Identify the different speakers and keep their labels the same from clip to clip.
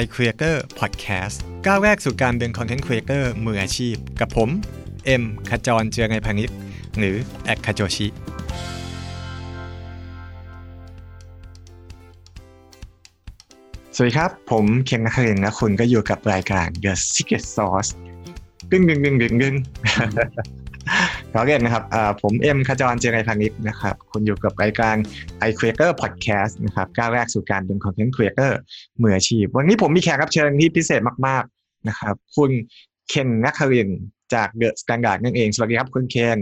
Speaker 1: i Creator Podcast ก้าวแรกสู่การเป็น Content Creator มืออาชีพ กับผม เอ็มขจรเจียรนัยพานิชย์ หรือ @khajochi สวัสดีครับ ผมเคนนครินทร์นะคุณกำลังอยู่กับรายการ The Secret Sauce ดึงดึงดึงดึงดึง ขอเรียนนะครับผมเอ็มขจรเจียรนัยพานิชย์นะครับคุณอยู่กับรายการ i Creator Podcast นะครับก้าวแรกสู่การเป็น Content Creator มืออาชีพ วันนี้ผมมีแขกรับเชิญที่พิเศษมาก ๆ นะครับ คุณเคนนักเรียนจาก The Standard นั่นเอง สวัสดีครับคุณเคน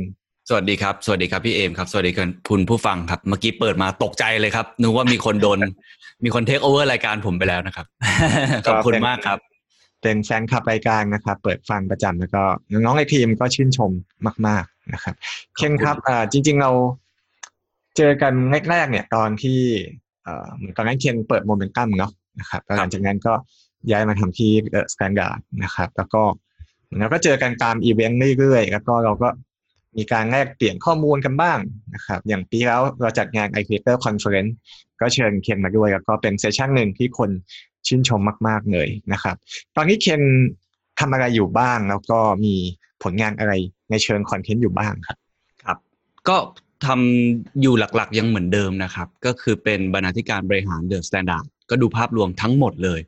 Speaker 2: สวัสดีครับ สวัสดีครับพี่เอมครับ สวัสดีคุณผู้ฟังครับ เมื่อกี้เปิดมาตกใจเลยครับ นึกว่ามีคนโดน มีคนเทคโอเวอร์รายการผมไปแล้วนะครับ ขอบคุณมากครับ
Speaker 1: เป็นแฟนคลับรายการนะครับ เปิดฟังประจำแล้วก็น้องๆในทีมก็ชื่นชมมาก ๆนะครับ เคนครับจริง ๆเราเจอกันแรกๆเนี่ย ตอนที่เหมือนตอนนั้นเคนเปิดโมเมนตัมเนาะนะครับหลังจากนั้นก็ย้ายมาทำที่ Standard นะครับ แล้วก็เราก็เจอกันตามอีเวนต์เรื่อยๆ แล้วก็เราก็มีการแลกเปลี่ยนข้อมูลกันบ้างนะครับ อย่างปีแล้วเราจัดงาน i Creator Conference ก็เชิญเคนมาด้วย แล้วก็เป็น session หนึ่งที่คน ชื่นชมมาก ๆ เลยนะครับ ตอนนี้เคนทำอะไรอยู่บ้างแล้วก็มีผลงานอะไรในเชิง content อยู่บ้างครับ
Speaker 2: ครับ ก็ทำอยู่หลักๆยังเหมือนเดิมนะครับ ก็คือเป็นบรรณาธิการบริหาร The Standard ก็ดูภาพรวมทั้งหมดเลย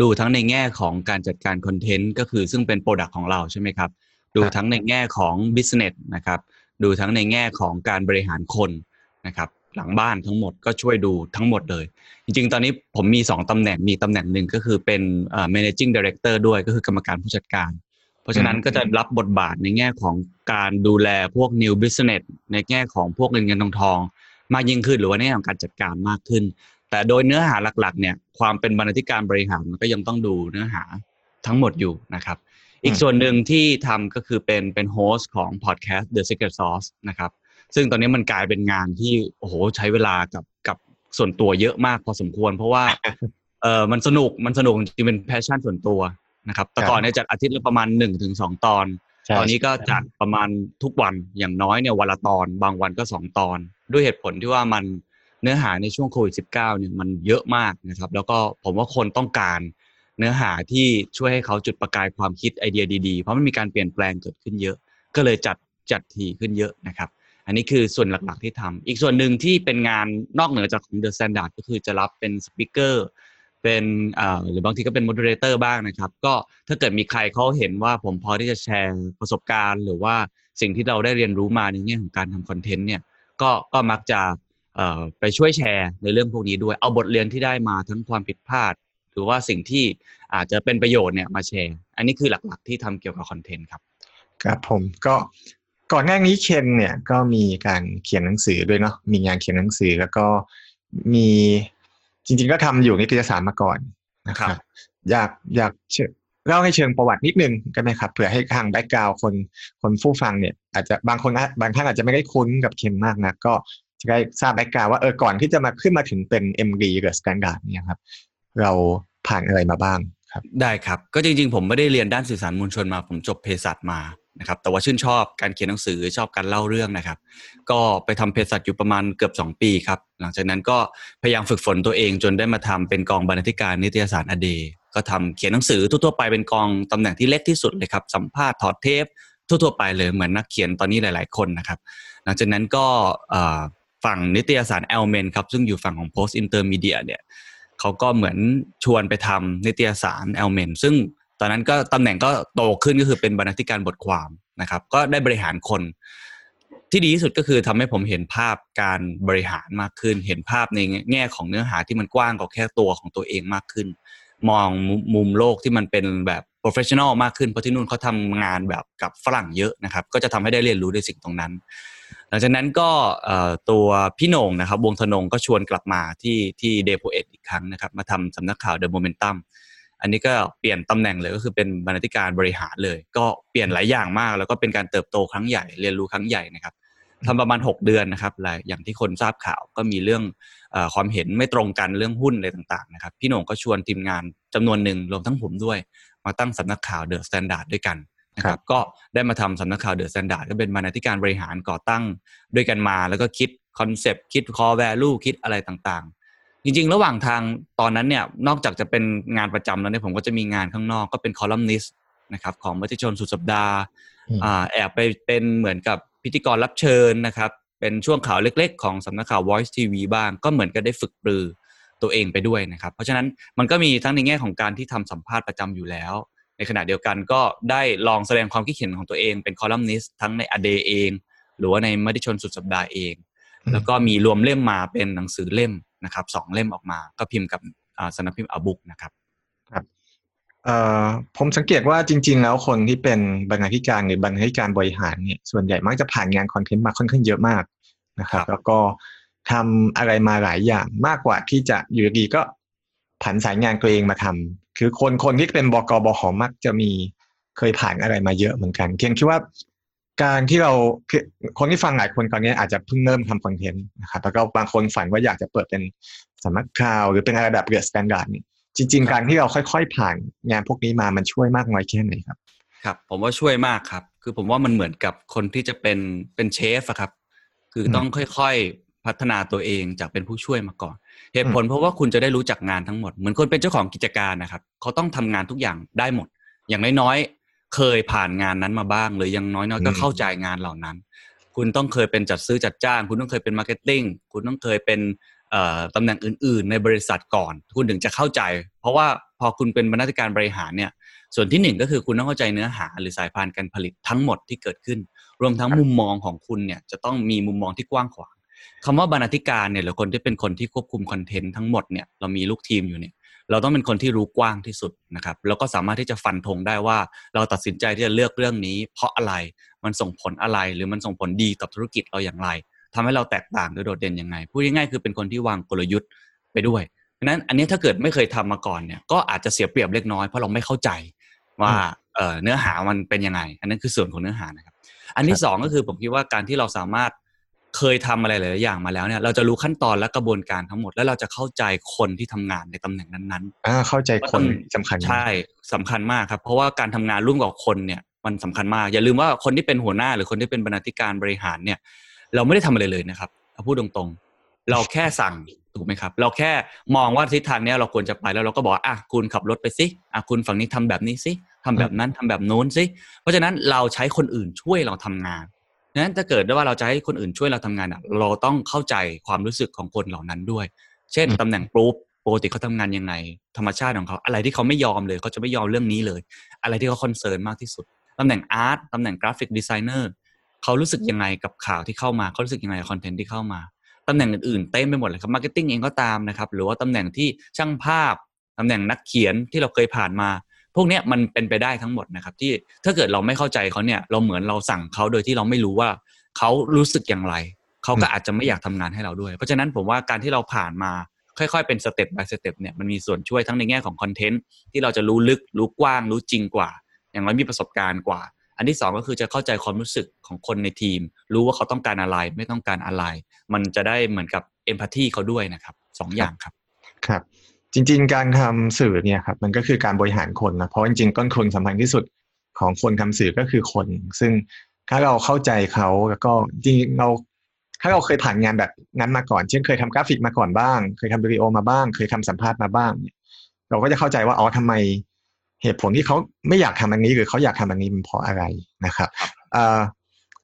Speaker 2: ดูทั้งในแง่ของการจัดการ content ก็คือซึ่งเป็น product ของเราใช่ไหมครับ ดูทั้งในแง่ของ business นะครับ ดูทั้งในแง่ของการบริหารคนนะครับ หลังบ้านทั้งหมดก็ช่วยดูทั้งหมดเลย จริงๆ ตอนนี้ผมมี 2ตำแหน่งมีตำแหน่งหนึ่งก็คือเป็น managing director ด้วยก็คือกรรมการผู้จัดการ เพราะฉะนั้นก็จะรับบทบาทในแง่ของการดูแลพวก new business ในแง่ของพวกเงินเงินทองทองมากยิ่งขึ้น หรือว่าในแง่ของการจัดการมากขึ้น แต่โดยเนื้อหาหลักๆเนี่ยความเป็นบรรณาธิการบริหารมันก็ยังต้องดูเนื้อหาทั้งหมดอยู่นะครับอีกส่วนหนึ่งที่ทำก็คือเป็นเป็นโฮสต์ของพอดแคสต์ The Secret Sauce นะครับ ซึ่งตอนนี้มันกลายเป็นงานที่โอ้โหใช้เวลากับกับส่วนตัวเยอะมากพอสมควร เพราะว่าเออมันสนุกมันสนุกจริงเป็น passion ส่วนตัวนะครับแต่ก่อนเนี่ยจัดอาทิตย์ละประมาณหนึ่งถึงสองตอน ตอนนี้ก็จัดประมาณทุกวันอย่างน้อยเนี่ยวันละตอนบางวันก็สองตอน ด้วยเหตุผลที่ว่ามันเนื้อหาในช่วงโควิดสิบเก้าเนี่ยมันเยอะมากนะครับ แล้วก็ผมว่าคนต้องการเนื้อหาที่ช่วยให้เขาจุดประกายความคิดไอเดียดีๆ เพราะมันมีการเปลี่ยนแปลงเกิดขึ้นเยอะ ก็เลยจัดจัดทีขึ้นเยอะนะครับ อันนี้คือส่วนหลักๆที่ทำอีกส่วนหนึ่งที่เป็นงานนอกเหนือจากของ The Standard ก็คือจะรับเป็น speaker เป็นหรือบางทีก็เป็น moderator บ้างนะครับ ก็ถ้าเกิดมีใครเขาเห็นว่าผมพอที่จะแชร์ประสบการณ์ หรือว่าสิ่งที่เราได้เรียนรู้มาในแง่ของการทำ content เนี่ยก็ก็มักจะไปช่วยแชร์ในเรื่องพวกนี้ด้วยเอาบทเรียนที่ได้มาทั้งความผิดพลาด หรือว่าสิ่งที่อาจจะเป็นประโยชน์เนี่ยมาแชร์ อันนี้คือหลักๆที่ทำเกี่ยวกับ content ครับ
Speaker 1: ครับผมก็ ก่อนหน้านี้เคนเนี่ยก็มีการเขียนหนังสือด้วยเนาะมีงานเขียนหนังสือแล้วก็มีจริง ๆ ก็ทำอยู่นิตยสารมาก่อนนะครับ อยากอยากเล่าให้เชิงประวัตินิดนึงกันไหมครับเผื่อให้ทาง background คนคนผู้ฟังเนี่ย อาจจะบางคนบางท่านอาจจะไม่ได้คุ้นกับเคนมากนะก็จะได้ทราบ background ว่าเออก่อนที่จะมาขึ้นมาถึงเป็น MD The Standard เนี่ยครับ เราผ่านอะไรมาบ้างครับ
Speaker 2: ได้ครับ ก็จริง ๆ ผมไม่ได้เรียนด้านสื่อสารมวลชนมา ผมจบเภสัชมา นะครับแต่ว่าชื่นชอบการเขียนหนังสือชอบการเล่าเรื่องนะครับ ก็ไปทำเภสัชอยู่ประมาณเกือบ 2 ปีครับ หลังจากนั้นก็พยายามฝึกฝนตัวเองจนได้มาทำเป็นกองบรรณาธิการนิตยสารอเดก็ทำเขียนหนังสือทั่วๆไปเป็นกองตำแหน่งที่เล็กที่สุดเลยครับสัมภาษณ์ถอดเทปทั่วๆไปเลยเหมือนนักเขียนตอนนี้หลาย ๆ คนนะครับ หลังจากนั้นก็ฝั่งนิตยสาร ELLE MEN ครับซึ่งอยู่ฝั่งของ Post Intermedia เนี่ยเขาก็เหมือนชวนไปทำนิตยสาร ELLE MEN ซึ่ง ตอนนั้นก็ตำแหน่งก็โตขึ้นก็คือเป็นบรรณาธิการบทความนะครับ ก็ได้บริหารคน ที่ดีที่สุดก็คือทำให้ผมเห็นภาพการบริหารมากขึ้น เห็นภาพในแง่ของเนื้อหาที่มันกว้างกว่าแค่ตัวของตัวเองมากขึ้น มองมุมโลกที่มันเป็นแบบ professional มากขึ้นเพราะที่นู่นเขาทำงานแบบกับฝรั่งเยอะนะครับ ก็จะทำให้ได้เรียนรู้ในสิ่งตรงนั้น หลังจากนั้นก็ตัวพี่หน่งนะครับ วงศ์ทนงก็ชวนกลับมาที่ที่ a day poets อีกครั้งนะครับ มาทำสำนักข่าว The Momentum อันนี้ก็เปลี่ยนตำแหน่งเลยก็คือเป็นบรรณาธิการบริหารเลย ก็เปลี่ยนหลายอย่างมาก แล้วก็เป็นการเติบโตครั้งใหญ่เรียนรู้ครั้งใหญ่นะครับทำประมาณ 6 เดือนนะครับหลายอย่างที่คนทราบข่าวก็มีเรื่องอความเห็นไม่ตรงกันเรื่องหุ้นอะไรต่างๆนะครับพี่หน่งก็ชวนทีมงานจำนวนหนึ่งรวมทั้งผมด้วย มาตั้งสำนักข่าว The Standard ด้วยกันนะครับก็ได้มาทำสำนักข่าว The Standard ก็เป็นบรรณาธิการบริหารก่อตั้งด้วยกันมา แล้วก็คิด concept คิด core value คิดอะไรต่างๆ จริง ๆ ระหว่างทางตอนนั้นเนี่ยนอกจากจะเป็นงานประจำแล้วเนี่ยผมก็จะมีงานข้างนอกก็เป็นคอลัมนิสต์นะครับของมติชนสุดสัปดาห์
Speaker 1: อืม
Speaker 2: อ่าแอบไปเป็นเหมือนกับพิธีกรรับเชิญนะครับ เป็นช่วงข่าวเล็ก ๆ ของสำนักข่าว Voice TV บ้าง ก็เหมือนกับได้ฝึกปรือตัวเองไปด้วยนะครับ เพราะฉะนั้นมันก็มีทั้งในแง่ของการที่ทำสัมภาษณ์ประจำอยู่แล้ว ในขณะเดียวกันก็ได้ลองแสดงความคิดเห็นของตัวเองเป็นคอลัมนิสต์ทั้งในอเดเอง หรือว่าในมติชนสุดสัปดาห์เอง
Speaker 1: อืม
Speaker 2: แล้วก็มีรวมเล่มมาเป็นหนังสือเล่ม นะครับสองเล่มออกมาก็พิมพ์กับอ่าสำนักพิมพ์อาบุกนะครับ
Speaker 1: เอ่อผมสังเกตว่าจริง ๆ แล้วคนที่เป็นบรรณาธิการหรือบรรณาธิการบริหารเนี่ยส่วนใหญ่มักจะผ่านงานคอนเทนต์มาค่อนข้างเยอะมากนะครับ
Speaker 2: ครับ
Speaker 1: แล้วก็ทำอะไรมาหลายอย่างมากกว่าที่จะอยู่ดีๆก็ผันสายงานตัวเองมาทำคือคนคนที่เป็น บ.ก.บห. มักจะมีเคยผ่านอะไรมาเยอะเหมือนกันเพียงคิดว่า การที่เราคือคนที่ฟังหลายคนตอนนี้อาจจะเพิ่งเริ่มทำ content นะครับแล้วก็บางคนฝันว่าอยากจะเปิดเป็นสำนักข่าว หรือเป็นอะไรแบบ The Standard เนี่ยจริง
Speaker 2: ครับ
Speaker 1: ๆการที่เราค่อยๆ ผ่านงานพวกนี้มามันช่วยมากน้อยแค่ไหนครับ
Speaker 2: ครับ ผมว่าช่วยมากครับ คือผมว่ามันเหมือนกับคนที่จะเป็นเป็นเชฟอะครับ คือต้องค่อยๆพัฒนาตัวเองจากเป็นผู้ช่วยมาก่อน เหตุผลเพราะว่าคุณจะได้รู้จักงานทั้งหมดเหมือนคนเป็นเจ้าของกิจการนะครับ เขาต้องทำงานทุกอย่างได้หมด อย่างน้อยๆ เคยผ่านงานนั้นมาบ้างหรืออย่างน้อยๆก็
Speaker 1: อืม
Speaker 2: เข้าใจงานเหล่านั้น คุณต้องเคยเป็นจัดซื้อจัดจ้าง คุณต้องเคยเป็น marketing คุณต้องเคยเป็นเอ่อตำแหน่งอื่น ๆ ในบริษัทก่อน คุณถึงจะเข้าใจ เพราะว่าพอคุณเป็นบรรณาธิการบริหารเนี่ย ส่วนที่หนึ่งก็คือคุณต้องเข้าใจเนื้อหาหรือสายพานการผลิตทั้งหมดที่เกิดขึ้น รวมทั้งมุมมองของคุณเนี่ยจะต้องมีมุมมองที่กว้างขวางคำว่าบรรณาธิการเนี่ยหรือคนที่เป็นคนที่ควบคุมคอนเทนต์ทั้งหมดเนี่ยเรามีลูกทีมอยู่เนี่ย เราต้องเป็นคนที่รู้กว้างที่สุดนะครับแล้วก็สามารถที่จะฟันธงได้ว่า เราตัดสินใจที่จะเลือกเรื่องนี้ เพราะอะไรมันส่งผลอะไรหรือมันส่งผลดีต่อธุรกิจเราอย่างไรทำให้เราแตกต่างหรือโดดเด่นยังไงพูดง่ายๆคือเป็นคนที่วางกลยุทธ์ไปด้วยเพราะฉะนั้นอันนี้ถ้าเกิดไม่เคยทำมาก่อนเนี่ยก็อาจจะเสียเปรียบเล็กน้อยเพราะเราไม่เข้าใจว่าเอ่อเนื้อหามันเป็นยังไง อันนั้นคือส่วนของเนื้อหานะครับ อันที่สองก็คือผมคิดว่าการที่เราสามารถ เคยทำอะไรหลายๆอย่างมาแล้วเนี่ยเราจะรู้ขั้นตอนและกระบวนการทั้งหมด แล้วเราจะเข้าใจคนที่ทำงานในตำแหน่งนั้น
Speaker 1: อ่าเข้าใจ
Speaker 2: ก็
Speaker 1: ค
Speaker 2: ต้
Speaker 1: น
Speaker 2: อง
Speaker 1: สำคัญ
Speaker 2: ๆใช่สำคัญมากครับ เพราะว่าการทำงานร่วมกับคนเนี่ยมันสำคัญมาก อย่าลืมว่าคนที่เป็นหัวหน้าหรือคนที่เป็นบรรณาธิการบริหารเนี่ย เราไม่ได้ทำอะไรเลยนะครับเอาพูดตรงๆ เราแค่สั่งถูกไหมครับ เราแค่มองว่าทิศทางเนี้ยเราควรจะไปแล้วเราก็บอกว่าอะคุณขับรถไปสิอะคุณฝั่งนี้ทำแบบนี้สิทำแบบนั้นทำแบบโน้นสิเพราะฉะนั้นเราใช้คนอื่นช่วยเราทำงานดัง นั้นถ้าเกิดได้ว่าเราจะให้คนอื่นช่วยเราทำงานอะ เราต้องเข้าใจความรู้สึกของคนเหล่านั้นด้วย เช่นตำแหน่ง proof ปกติเขาทำงานยังไง ธรรมชาติของเขา อะไรที่เขาไม่ยอมเลยเขาจะไม่ยอมเรื่องนี้เลย อะไรที่เขา concern มากที่สุดตำแหน่ง art ตำแหน่ง graphic designer เขารู้สึกยังไงกับข่าวที่เข้ามาเขารู้สึกยังไงกับ content ที่เข้ามาตำแหน่งอื่นๆเต็มไปหมดเลยครับมาร์เก็ตติ้งเองก็ตามนะครับ หรือว่าตำแหน่งที่ช่างภาพตำแหน่งนักเขียนที่เราเคยผ่านมา พวกเนี้ยมันเป็นไปได้ทั้งหมดนะครับที่ถ้าเกิดเราไม่เข้าใจเขาเนี่ยเราเหมือนเราสั่งเขาโดยที่เราไม่รู้ว่าเขารู้สึกอย่างไรเขาก็อาจจะไม่อยากทำงานให้เราด้วย เพราะฉะนั้นผมว่าการที่เราผ่านมาค่อยๆ เป็นสเต็ป by สเต็ปเนี่ยมันมีส่วนช่วยทั้งในแง่ของคอนเทนต์ที่เราจะรู้ลึกรู้กว้าง รู้จริงกว่า อย่างน้อยมีประสบการณ์กว่า อันที่สองก็คือจะเข้าใจความรู้สึกของคนในทีม รู้ว่าเขาต้องการอะไรไม่ต้องการอะไร มันจะได้เหมือนกับเอมพัตตีเขาด้วยนะครับสองอย่างครับ
Speaker 1: ครับ จริง ๆ การทำสื่อเนี่ยครับมันก็คือการบริหารคนนะเพราะจริงๆต้นทุนสำคัญที่สุดของคนทำสื่อก็คือคน ซึ่งถ้าเราเข้าใจเขาแล้วก็จริงๆเราถ้าเราเคยผ่านงานแบบนั้นมาก่อน เช่นเคยทำกราฟิกมาก่อนบ้าง เคยทำวิดีโอมาบ้าง เคยทำสัมภาษณ์มาบ้างเนี่ยเราก็จะเข้าใจว่าอ๋อทำไมเหตุผลที่เขาไม่อยากทำอันนี้หรือเขาอยากทำอันนี้มันเพราะอะไรนะครับเอ่อ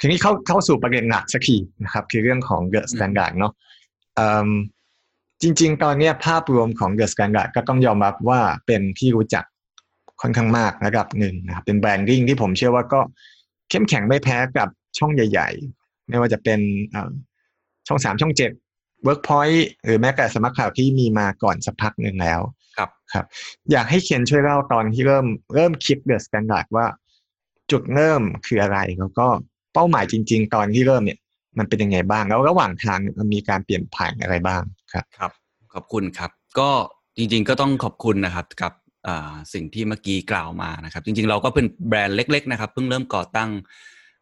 Speaker 1: ทีนี้เข้าเข้าสู่ประเด็นหลักสักทีนะครับ คือเรื่องของ The Standard เนาะเอิ่ม จริง ๆ ตอนเนี้ยภาพรวมของ The Standard ก็ต้องยอมรับว่าเป็นที่รู้จักค่อนข้างมากระดับหนึ่งนะครับ เป็นแบรนดิ้งที่ผมเชื่อว่าก็เข้มแข็งไม่แพ้กับช่องใหญ่ ๆ ไม่ว่าจะเป็นเอ่อช่องสามช่องเจ็ด Workpoint หรือแม้แต่สมัครข่าวที่มีมาก่อนสักพักหนึ่งแล้ว
Speaker 2: ครับ
Speaker 1: ครับ อยากให้เคนช่วยเล่าตอนที่เริ่มเริ่มคิด The Standard ว่าจุดเริ่มคืออะไรแล้วก็เป้าหมายจริง ๆ ตอนที่เริ่มเนี่ย มันเป็นยังไงบ้าง แล้วระหว่างทางมันมีการเปลี่ยนผ่านอะไรบ้างครับ
Speaker 2: ครับ ขอบคุณครับ ก็จริง ๆ ก็ต้องขอบคุณนะครับกับสิ่งที่เมื่อกี้กล่าวมานะครับ จริง ๆ เราก็เป็นแบรนด์เล็ก ๆ นะครับ เพิ่งเริ่มก่อตั้ง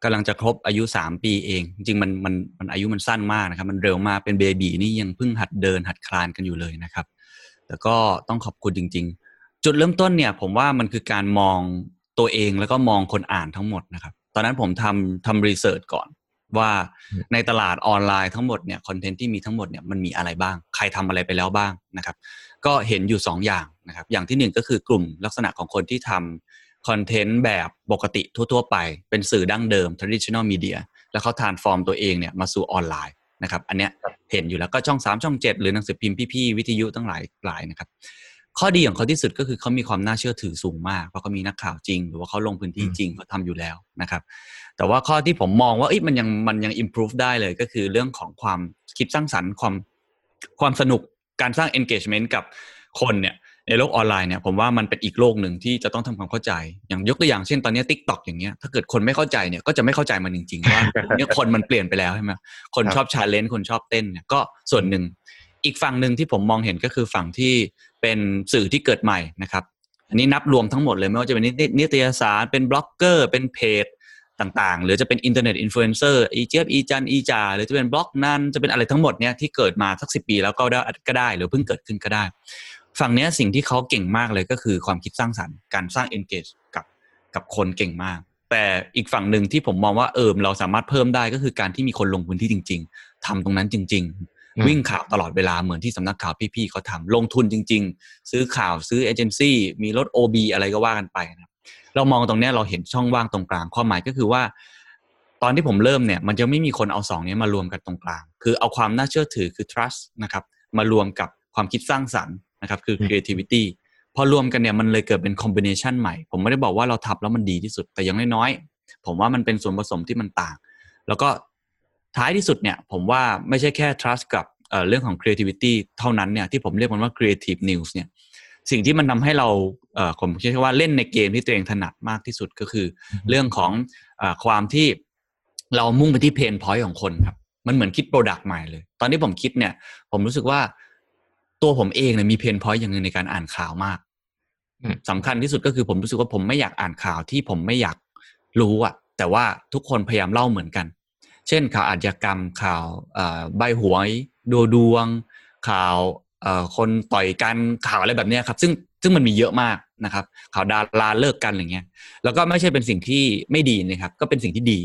Speaker 2: กำลังจะครบอายุ 3 ปีเอง จริงมันมันมันอายุมันสั้นมากนะครับ มันเร็วมากเป็นเบบีนี่ยังเพิ่งหัดเดินหัดคลานกันอยู่เลยนะครับแต่ก็ต้องขอบคุณจริง ๆ จุดเริ่มต้นเนี่ย ผมว่ามันคือการมองตัวเองแล้วก็มองคนอ่านทั้งหมดนะครับ ตอนนั้นผมทำทำรีเสิร์ชก่อน ว่า
Speaker 1: อืม
Speaker 2: ในตลาดออนไลน์ทั้งหมดเนี่ยคอนเทนต์ที่มีทั้งหมดเนี่ยมันมีอะไรบ้าง ใครทำอะไรไปแล้วบ้างนะครับ ก็เห็นอยู่สองอย่างนะครับ อย่างที่หนึ่งก็คือกลุ่มลักษณะของคนที่ทำคอนเทนต์แบบปกติทั่ว ๆ ไป เป็นสื่อดั้งเดิม traditional media แล้วเขาทานฟอร์มตัวเองเนี่ยมาสู่ออนไลน์นะครับ อันเนี้ยเห็นอยู่แล้วก็ช่องสามช่องเจ็ดหรือหนังสือพิมพ์พี่ๆวิทยุตั้งหลายหลายนะครับ ข้อดีของเขาที่สุดก็คือเขามีความน่าเชื่อถือสูงมาก เพราะเขามีนักข่าวจริง หรือว่าเขาลงพื้นที่จริงเขาทำอยู่แล้วนะครับ แต่ว่าข้อที่ผมมองว่าเอ้ยมันยังมันยัง improve ได้เลยก็คือเรื่องของความคิดสร้างสรรค์ความความสนุกการสร้าง engagement กับคนเนี่ยในโลกออนไลน์เนี่ยผมว่ามันเป็นอีกโลกหนึ่งที่จะต้องทำความเข้าใจ อย่างยกตัวอย่างเช่นตอนนี้ Tik t o อกอย่างเงี้ยถ้าเกิดคนไม่เข้าใจเนี่ยก็จะไม่เข้าใจมันจริงๆว่าเนี่ยคนมันเปลี่ยนไปแล้วใช่ไหมคน
Speaker 1: ครับ
Speaker 2: ชอบ challenge คนชอบเต้นเนี่ยก็ส่วนหนึ่งอีกฝั่งหนึ่งที่ผมมองเห็นก็คือฝั่งที่ เป็นสื่อที่เกิดใหม่นะครับ อันนี้นับรวมทั้งหมดเลย ไม่ว่าจะเป็นนิตยสารเป็นบล็อกเกอร์ เป็นเพจต่างๆ หรือจะเป็นอินเทอร์เน็ตอินฟลูเอนเซอร์อีเจี๊ยบอีจันอีจาหรือจะเป็นบล็อกนันจะเป็นอะไรทั้งหมดเนี่ยที่เกิดมาสักสิบปีแล้วก็ได้ก็ได้ หรือเพิ่งเกิดขึ้นก็ได้ ฝั่งนี้สิ่งที่เขาเก่งมากเลยก็คือความคิดสร้างสรรค์การสร้าง engage กับกับคนเก่งมากแต่อีกฝั่งหนึ่งที่ผมมองว่าเออเราสามารถเพิ่มได้ก็คือการที่มีคนลงพื้นที่จริง ๆทำตรงนั้นจริงๆ วิ่งข่าวตลอดเวลาเหมือนที่สำนักข่าวพี่ๆเขาทำลงทุนจริง ๆ ซื้อข่าวซื้อเอเจนซี่มีรถ OB อะไรก็ว่ากันไปนะครับเรามองตรงเนี้ยเราเห็นช่องว่างตรงกลางความหมายก็คือว่า ตอนที่ผมเริ่มเนี่ย มันจะไม่มีคนเอาสองเนี้ยมารวมกันตรงกลาง คือเอาความน่าเชื่อถือคือ trust นะครับมารวมกับความคิดสร้างสรรค์นะครับคือ
Speaker 1: อืม
Speaker 2: creativity พอรวมกันเนี่ยมันเลยเกิดเป็น combination ใหม่ ผมไม่ได้บอกว่าเราทับแล้วมันดีที่สุดแต่อยังน้อยๆผมว่ามันเป็นส่วนผสมที่มันต่าง แล้วก็ ท้ายที่สุดเนี่ยผมว่าไม่ใช่แค่ trust กับเอ่อเรื่องของ creativity เท่านั้นเนี่ยที่ผมเรียกมันว่า creative news เนี่ยสิ่งที่มันทำให้เราเอ่อผมคิดว่าเล่นในเกมที่ตัวเองถนัดมากที่สุดก็คือ เรื่องของเออความที่เรามุ่งไปที่เพนพอยต์ของคนครับ มันเหมือนคิด product ใหม่เลย ตอนที่ผมคิดเนี่ย ผมรู้สึกว่าตัวผมเองเนี่ยมี pain point อย่างหนึ่งในการอ่านข่าวมาก
Speaker 1: อืม
Speaker 2: สำคัญที่สุดก็คือผมรู้สึกว่าผมไม่อยากอ่านข่าวที่ผมไม่อยากรู้อะแต่ว่าทุกคนพยายามเล่าเหมือนกัน เช่นข่าวอาชญากรรมข่าวใบหวยดูดวง ข่าวคนต่อยกันข่าวอะไรแบบนี้ครับซึ่งซึ่งมันมีเยอะมากนะครับ ข่าวดาราเลิกกันอะไรเงี้ยแล้วก็ไม่ใช่เป็นสิ่งที่ไม่ดีนะครับ ก็เป็นสิ่งที่ดี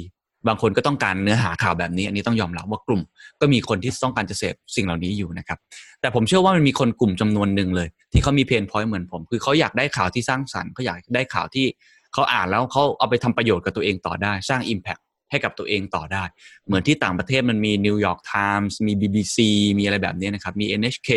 Speaker 2: บางคนก็ต้องการเนื้อหาข่าวแบบนี้ อันนี้ต้องยอมรับว่ากลุ่ม ก็มีคนที่ต้องการจะเสพสิ่งเหล่านี้อยู่นะครับ แต่ผมเชื่อว่ามันมีคนกลุ่มจำนวนหนึ่งเลย ที่เขามีเพนพอยต์เหมือนผม คือเขาอยากได้ข่าวที่สร้างสรรค์เขาอยากได้ข่าวที่เขาอ่านแล้วเขาเอาไปทำประโยชน์กับตัวเองต่อได้สร้าง Impact ให้กับตัวเองต่อได้ เหมือนที่ต่างประเทศมันมี New York Times มี BBC มีอะไรแบบนี้นะครับมี NHK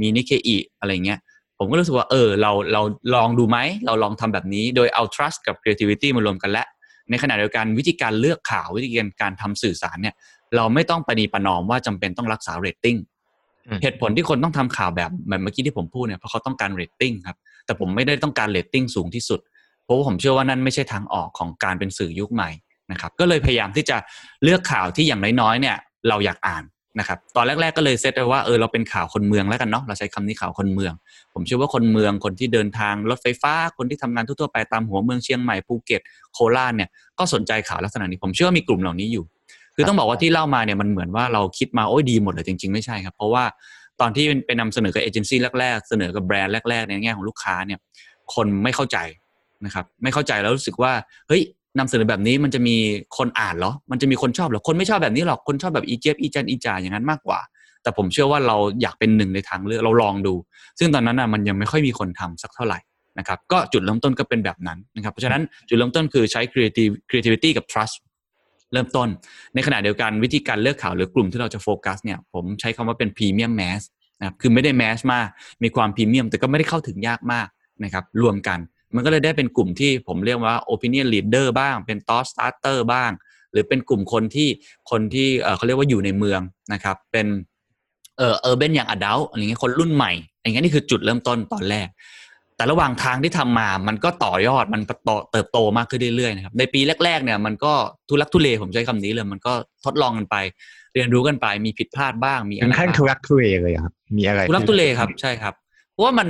Speaker 2: มี Nikkei อะไรเงี้ยผมก็รู้สึกว่าเออเราเราลองดูไหม เราลองทำแบบนี้โดยเอา trust กับ creativity มารวมกันและ ในขณะเดียวกันวิธีการเลือกข่าววิธีการการทำสื่อสารเนี่ยเราไม่ต้องประนีประนอมว่าจำเป็นต้องรักษาเรตติ้ง
Speaker 1: อืม
Speaker 2: เหตุผลที่คนต้องทำข่าวแบบแบบเมื่อกี้ที่ผมพูดเนี่ยเพราะเขาต้องการเรตติ้งครับแต่ผมไม่ได้ต้องการเรตติ้งสูงที่สุด เพราะว่าผมเชื่อว่านั่นไม่ใช่ทางออกของการเป็นสื่อยุคใหม่ นะครับก็เลยพยายามที่จะเลือกข่าวที่อย่างน้อยๆเนี่ยเราอยากอ่านนะครับตอนแรก ๆก็เลยเซตไว้ว่าเออเราเป็นข่าวคนเมืองแล้วกันเนาะเราใช้คำนี้ข่าวคนเมือง ผมเชื่อว่าคนเมืองคนที่เดินทางรถไฟฟ้าคนที่ทำงานทั่วๆไปตามหัวเมืองเชียงใหม่ภูเก็ตโคราชเนี่ยก็สนใจข่าวลักษณะนี้ผมเชื่อว่ามีกลุ่มเหล่านี้อยู่ คือต้องบอกว่าที่เล่ามาเนี่ยมันเหมือนว่าเราคิดมาโอ้ยดีหมดเลยจริง ๆ ไม่ใช่ครับ เพราะว่าตอนที่เป็นนำเสนอกับเอเจนซี่แรกๆ เสนอกับแบรนด์แรกๆในแง่ของลูกค้าเนี่ยคนไม่เข้าใจนะครับไม่เข้าใจแล้วรู้สึกว่าเฮ้ย นำเสนอแบบนี้มันจะมีคนอ่านเหรอ มันจะมีคนชอบเหรอ คนไม่ชอบแบบนี้หรอก คนชอบแบบอีเจี๊ยบอีจันอีจ่าอย่างนั้นมากกว่า แต่ผมเชื่อว่าเราอยากเป็นหนึ่งในทางเลือกเราลองดู ซึ่งตอนนั้นน่ะมันยังไม่ค่อยมีคนทำสักเท่าไหร่นะครับก็จุดเริ่มต้นก็เป็นแบบนั้นนะครับ เพราะฉะนั้นจุดเริ่มต้นคือใช้ creative creativity กับ trust เริ่มต้น ในขณะเดียวกันวิธีการเลือกข่าวหรือกลุ่มที่เราจะโฟกัสเนี่ยผมใช้คำว่าเป็นพรีเมียมแมสนะครับคือไม่ได้แมสมาก มีความพรีเมียมแต่ก็ไม่ได้เข้าถึงยากมากนะครับรวมกัน มันก็เลยได้เป็นกลุ่มที่ผมเรียกว่า opinion leader บ้าง เป็น thought starter บ้าง หรือเป็นกลุ่มคนที่คนที่เอ่อเขาเรียกว่าอยู่ในเมืองนะครับ เป็นเอ่อ urban อย่าง adult อะไรเงี้ยคนรุ่นใหม่อย่างเงี้ยนี่คือจุดเริ่มต้นตอนแรก แต่ระหว่างทางที่ทำมา มันก็ต่อยอดมันโตเติบโตมากขึ้นเรื่อยๆนะครับในปีแรกๆเนี่ยมันก็ทุลักทุเลผมใช้คำนี้เลยมันก็ทดลองกันไป เรียนรู้กันไปมีผิดพลาดบ้างมีอะ
Speaker 1: ถึ
Speaker 2: ไรง
Speaker 1: ขั้น
Speaker 2: บ้าง
Speaker 1: ทุรักทุเลเลยอะครับมีอะไร
Speaker 2: ทุลักทุเลครับใช่ครับเพราะว่ามัน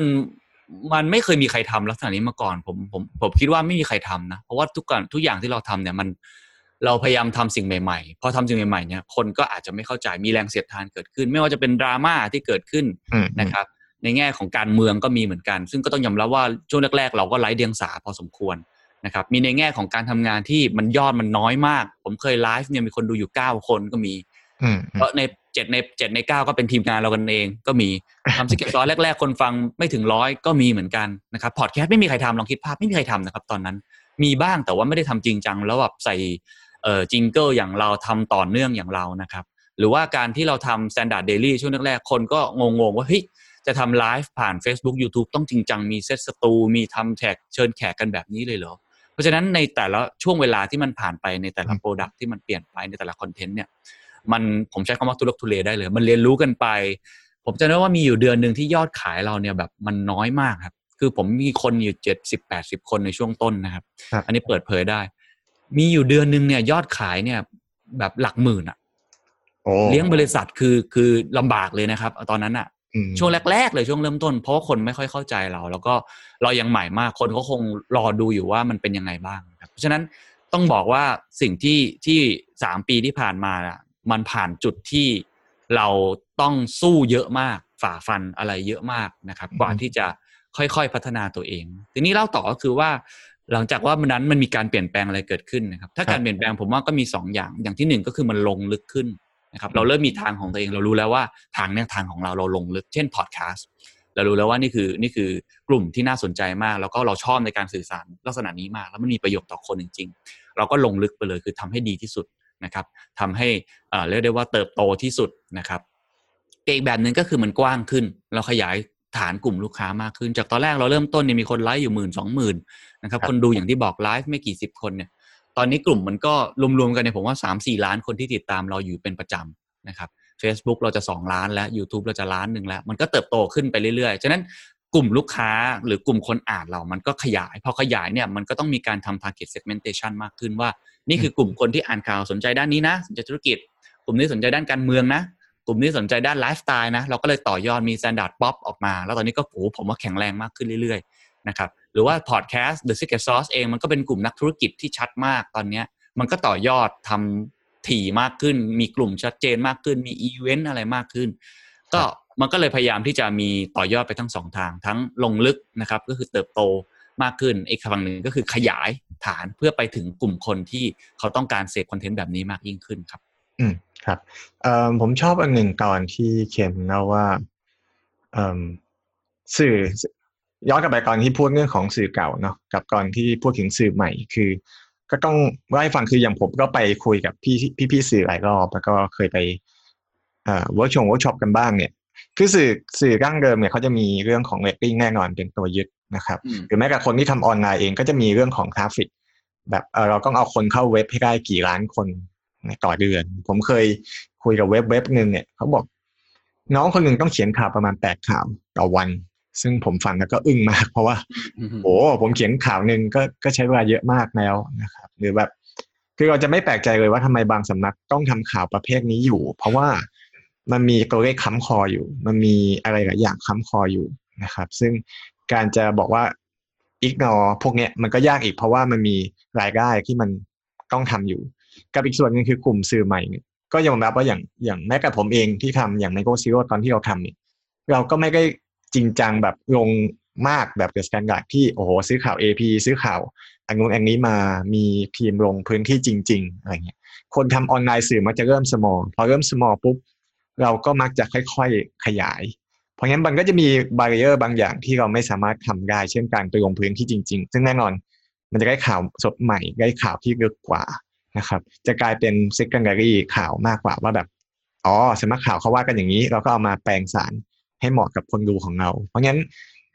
Speaker 2: มันไม่เคยมีใครทำลักษณะนี้มาก่อนผมผมผมคิดว่าไม่มีใครทำนะ เพราะว่าทุกการทุกอย่างที่เราทำเนี่ยมันเราพยายามทำสิ่งใหม่ๆ พอทำสิ่งใหม่ๆเนี่ยคนก็อาจจะไม่เข้าใจมีแรงเสียดทานเกิดขึ้น ไม่ว่าจะเป็นดราม่าที่เกิดขึ้น
Speaker 1: อืม
Speaker 2: นะครับ ในแง่ของการเมืองก็มีเหมือนกัน ซึ่งก็ต้องยอมรับว่าช่วงแรก ๆ เราก็ไร้เดียงสาพอสมควรนะครับ มีในแง่ของการทำงานที่มันยอดมันน้อยมาก ผมเคยไลฟ์เนี่ยมีคนดูอยู่เก้าคนก็มี
Speaker 1: อืม
Speaker 2: เพราะในเจ็ดในเจ็ดในเก้าก็เป็นทีมงานเรากันเอง ก็มีทำสเก็ตร้อยแรก ๆ คนฟังไม่ถึงร้อยก็มีเหมือนกันนะครับพอดแคสต์ไม่มีใครทำลองคิดภาพไม่มีใครทำนะครับ ตอนนั้นมีบ้างแต่ว่าไม่ได้ทำจริงจังแล้วแบบใส่เอ่อ jingle อย่างเราทำต่อเนื่องอย่างเรานะครับ หรือว่าการที่เราทำ Standard Daily ช่วงแรกๆคนก็งงๆว่าเฮ้ยจะทำไลฟ์ผ่าน Facebook YouTube ต้องจริงจังมีเซตสตูมีทำ talk เชิญแขกกันแบบนี้เลยเหรอเพราะฉะนั้นในแต่ละช่วงเวลาที่มันผ่านไปในแต่ละ product ที่มันเปลี่ยนไปในแต่ละคอนเทนต์เนี่ย มันผมใช้คำว่าทุลักทุเลได้เลย มันเรียนรู้กันไป ผมจำได้ว่ามีอยู่เดือนหนึ่งที่ยอดขายเราเนี่ยแบบมันน้อยมากครับ คือผมมีคนอยู่เจ็ดสิบแปดสิบคนในช่วงต้นนะครับ
Speaker 1: ครับ
Speaker 2: อันนี้เปิดเผยได้ มีอยู่เดือนหนึ่งเนี่ยยอดขายเนี่ยแบบหลักหมื่นอะ
Speaker 1: โอ้
Speaker 2: เลี้ยงบริษัทคือคือลำบากเลยนะครับ ตอนนั้นอะ
Speaker 1: อืม
Speaker 2: ช่วงแรก ๆ เลยช่วงเริ่มต้น เพราะว่าคนไม่ค่อยเข้าใจเรา แล้วก็เรายังใหม่มากคนเขาคงรอดูอยู่ว่ามันเป็นยังไงบ้างครับเพราะฉะนั้นต้องบอกว่าสิ่งที่ที่สามปีที่ผ่านมาน่ะ มันผ่านจุดที่เราต้องสู้เยอะมากฝ่าฟันอะไรเยอะมากนะครับกว่าที่จะค่อยๆพัฒนาตัวเอง ทีนี้เล่าต่อก็คือว่าหลังจากว่ามันนั้นมันมีการเปลี่ยนแปลงอะไรเกิดขึ้นนะครับ ถ้าการเปลี่ยนแปลงผมว่าก็มีสองอย่าง อย่างที่หนึ่งก็คือมันลงลึกขึ้นนะครับ เราเริ่มมีทางของตัวเอง เรารู้แล้วว่าทางเนี้ยทางของเราเราลงลึก เช่นพอดแคสต์ เรารู้แล้วว่านี่คือนี่คือกลุ่มที่น่าสนใจมาก แล้วก็เราชอบในการสื่อสารลักษณะนี้มาก แล้วมันมีประโยชน์ต่อคนจริง ๆ เราก็ลงลึกไปเลยคือทำให้ดีที่สุด นะครับทำให้เอ่อเรียกได้ว่าเติบโตที่สุดนะครับแต่อีกแบบหนึ่งก็คือมันกว้างขึ้น เราขยายฐานกลุ่มลูกค้ามากขึ้น จากตอนแรกเราเริ่มต้นเนี่ยมีคนไลฟ์อยู่หมื่นสองหมื่นนะครับ
Speaker 1: ครับ
Speaker 2: คนดูอย่างที่บอกไลฟ์ไม่กี่สิบคนเนี่ยตอนนี้กลุ่มมันก็รวมๆกันเนี่ยผมว่าสามสี่ล้านคนที่ติดตามเราอยู่เป็นประจำนะครับ Facebook เราจะสองล้านแล้ว YouTube เราจะล้านหนึ่งแล้ว มันก็เติบโตขึ้นไปเรื่อยๆ ฉะนั้น กลุ่มลูกค้าหรือกลุ่มคนอ่านเรามันก็ขยาย พอขยายเนี่ยมันก็ต้องมีการทำ target segmentation มากขึ้นว่า นี่คือกลุ่มคนที่อ่านข่าวสนใจด้านนี้นะสนใจธุรกิจ กลุ่มนี้สนใจด้านการเมืองนะ กลุ่มนี้สนใจด้านไลฟ์สไตล์นะ เราก็เลยต่อยอดมี Standard Pop ออกมา แล้วตอนนี้ก็โอ้โหผมว่าแข็งแรงมากขึ้นเรื่อยๆนะครับหรือว่า podcast The Secret Sauce เองมันก็เป็นกลุ่มนักธุรกิจที่ชัดมากตอนนี้มันก็ต่อยอดทำถี่มากขึ้น มีกลุ่มชัดเจนมากขึ้นมีอีเวนต์อะไรมากขึ้น ก็ มันก็เลยพยายามที่จะมีต่อยอดไปทั้งสองทาง ทั้งลงลึกนะครับ ก็คือเติบโตมากขึ้นอีกฝั่งหนึ่งก็คือขยายฐานเพื่อไปถึงกลุ่มคนที่เขาต้องการเสพคอนเทนต์แบบนี้มากยิ่งขึ้นครับ
Speaker 1: อืมครับเอ่อผมชอบอันหนึ่งตอนที่เขียนเล่าว่าเอ่อสื่อย้อนกลับไปตอนที่พูดเรื่องของสื่อเก่าเนาะกับตอนที่พูดถึงสื่อใหม่คือ ก็ต้องเล่าให้ฟังคืออย่างผมก็ไปคุยกับพี่พี่พี่สื่อหลายรอบแล้วก็เคยไปเอ่อเวิร์กชงเวิร์กช็อปกันบ้างเนี่ย คือสื่อสื่อดั้งเดิมเนี่ยเขาจะมีเรื่องของเรตติ้งแน่นอนเป็นตัวยึดนะครับ
Speaker 2: อืม
Speaker 1: หรือแม้แต่คนที่ทำออนไลน์เองก็จะมีเรื่องของ traffic แบบเออเราต้องเอาคนเข้าเว็บให้ได้กี่ล้านคนต่อเดือน ผมเคยคุยกับเว็บเว็บหนึ่งเนี่ยเขาบอก น้องคนหนึ่งต้องเขียนข่าวประมาณแปดข่าวต่อวัน ซึ่งผมฟังแล้วก็อึ้งมาก เพราะว่าโอ้ผมเขียนข่าวหนึ่งก็ก็ใช้เวลาเยอะมากแล้วนะครับ หรือแบบ คือเราจะไม่แปลกใจเลยว่าทำไมบางสำนักต้องทำข่าวประเภทนี้อยู่ เพราะว่า มันมีตัวเลขค้ำคออยู่ มันมีอะไรหลายอย่างค้ำคออยู่นะครับ ซึ่งการจะบอกว่า ignore พวกเนี้ยมันก็ยากอีกเพราะว่ามันมีรายได้ที่มันต้องทำอยู่ กับอีกส่วนหนึ่งคือกลุ่มสื่อใหม่เนี่ยก็ยอมรับว่าอย่างอย่างแม้แต่ผมเองที่ทำอย่างไมโครซีโร่ตอนที่เราทำเนี่ยเราก็ไม่ได้จริงจังแบบลงมากแบบ The Standard ที่โอ้โหซื้อข่าว AP ซื้อข่าวอันนู้นอันนี้มามีทีมลงพื้นที่จริง ๆ อะไรเงี้ยคนทำออนไลน์สื่อมักจะเริ่ม small พอเริ่ม small ปุ๊บ เราก็มักจะค่อยๆขยาย เพราะงั้นมันก็จะมี barrier บางอย่างที่เราไม่สามารถทำได้ เช่นการไปลงพื้นที่จริง ๆ ซึ่งแน่นอนมันจะได้ข่าวสดใหม่ได้ข่าวที่ลึกกว่านะครับ จะกลายเป็น secondary ข่าวมากกว่าว่าแบบอ๋อสำนักข่าวเขาว่ากันอย่างนี้ เราก็เอามาแปลงสารให้เหมาะกับคนดูของเรา เพราะงั้น